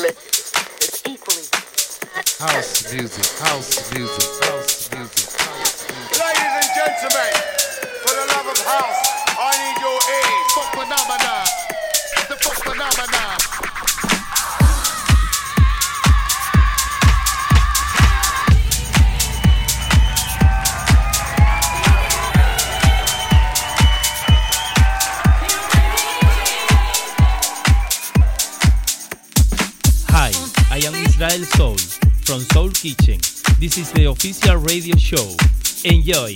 movement is equally. House music, house music, house music, house music. Ladies and gentlemen, for the love of house, I need your aid. Funk phenomena, the funk phenomena. Style Soul from Soul Kitchen. This is the official radio show. Enjoy!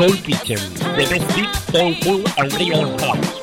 Soul Kitchen, the best deep, soulful, and real house.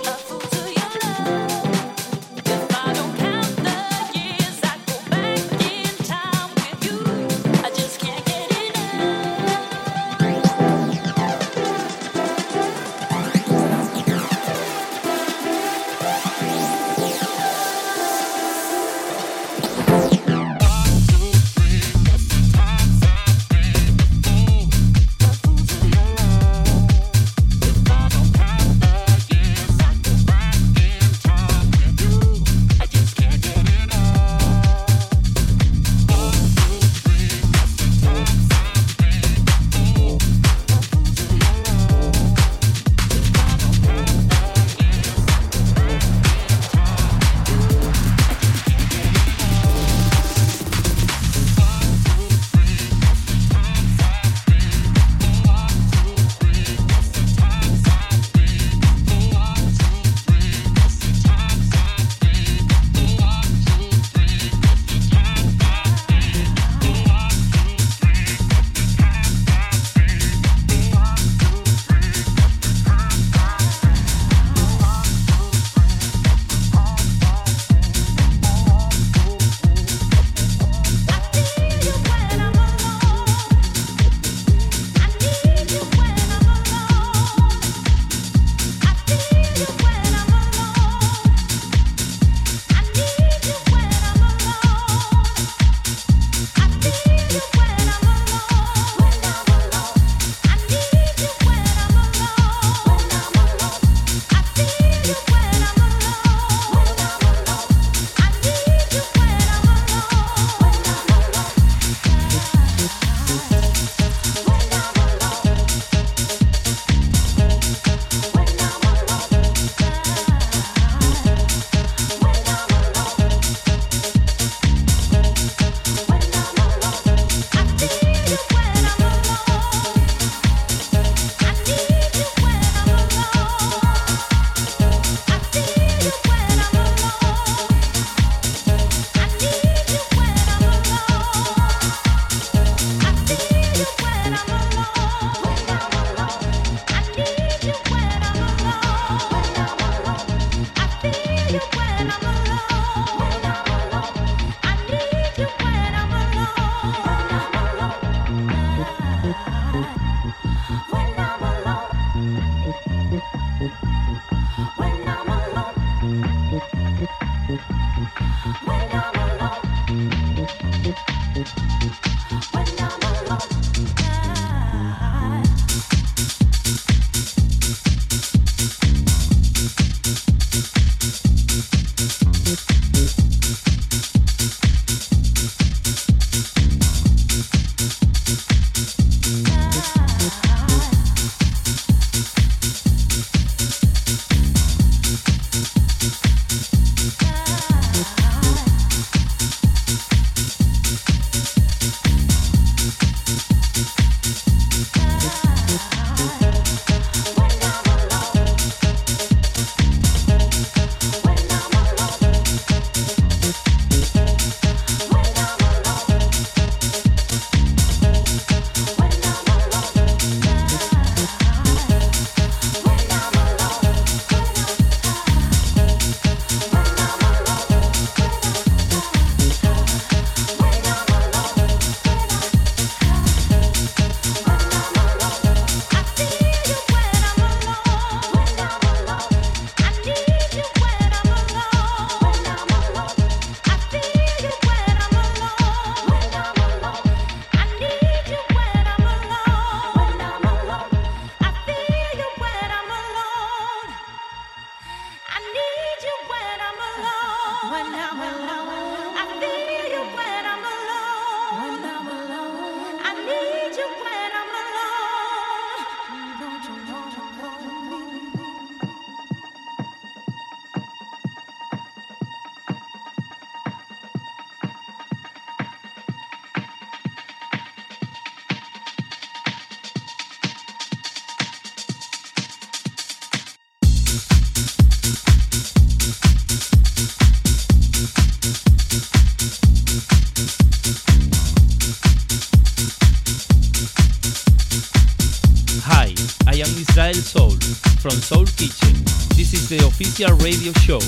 Is radio show.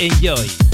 Enjoy.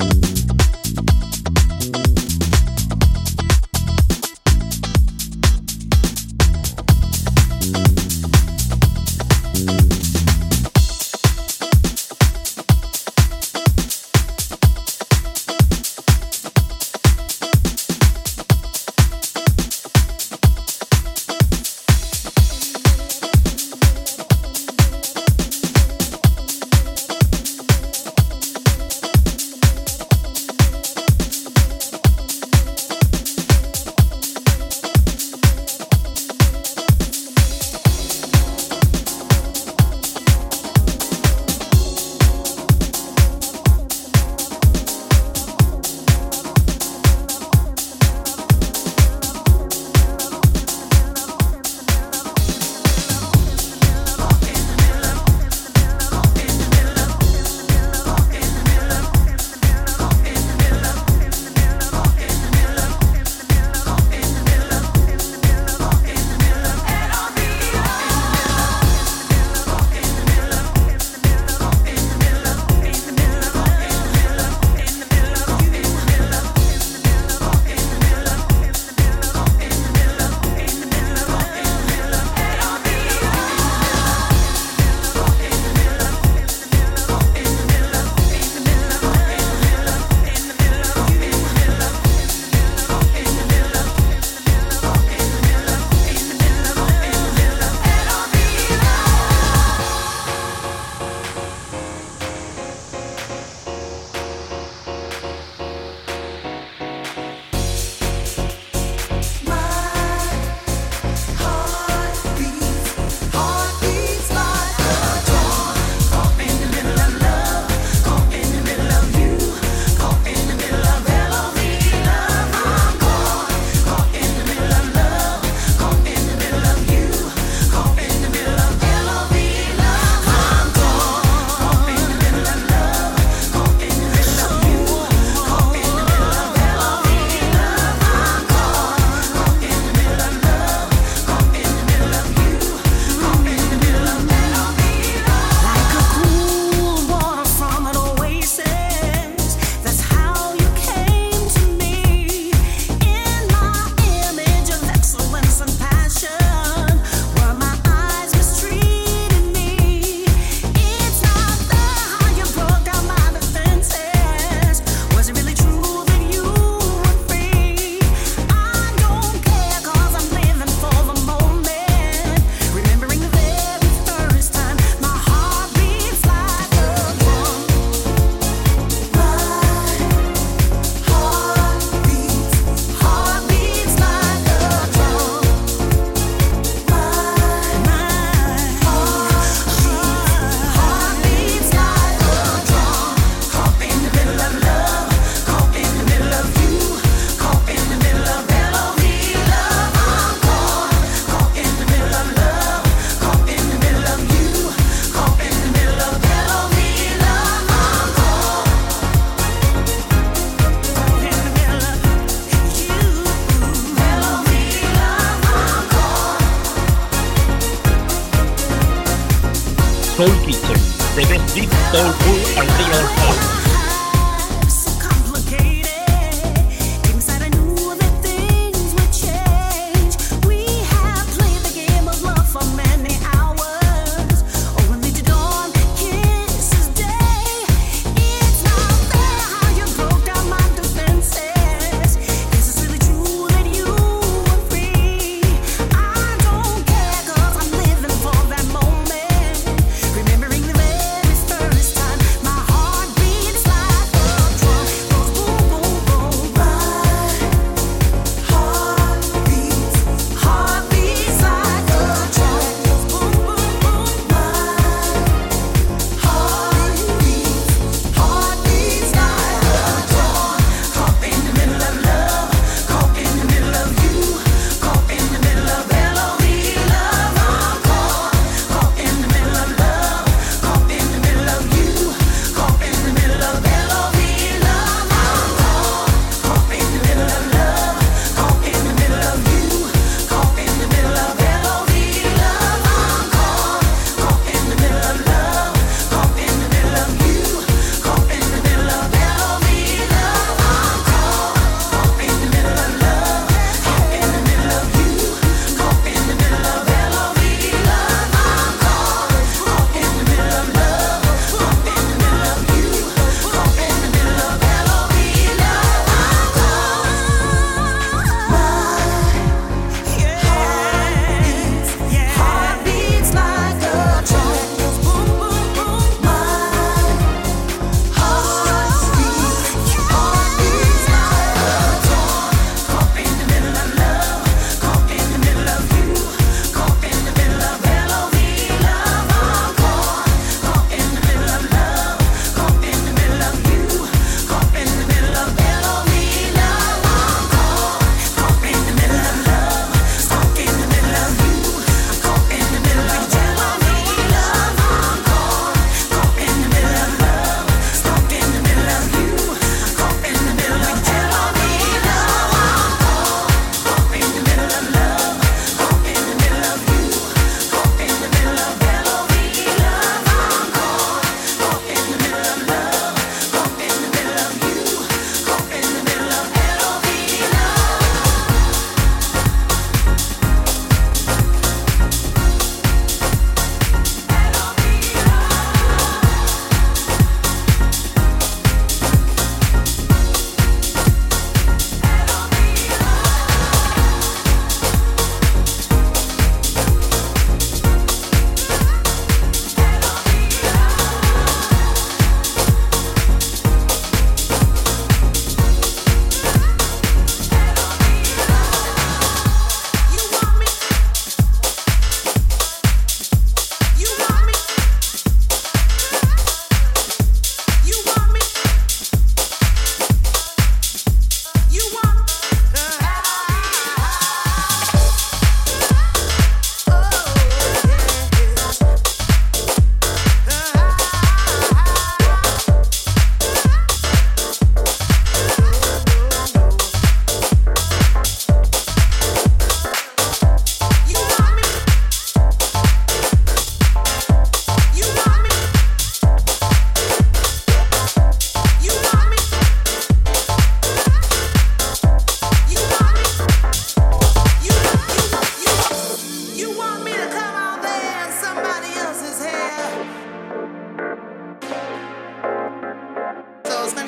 Soul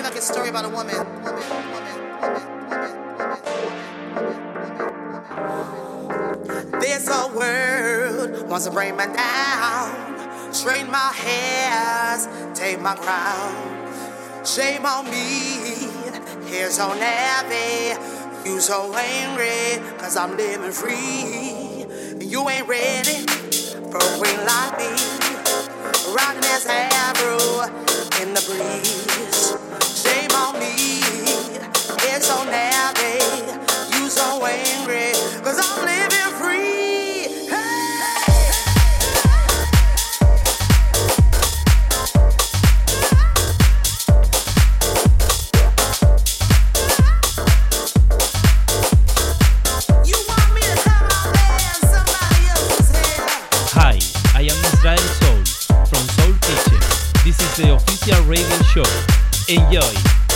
like a story about a woman. this whole world wants to bring me down. strain my hairs, take my crown. Shame on me, here's on heavy. You so angry, cause I'm living free. You ain't ready for a queen like me. Riding this arrow in the breeze so angry, cause I'm living free. Hi, I am Israel Soul from Soul Kitchen. This is the official radio show. Enjoy!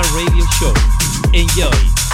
Radio Show. Enjoy.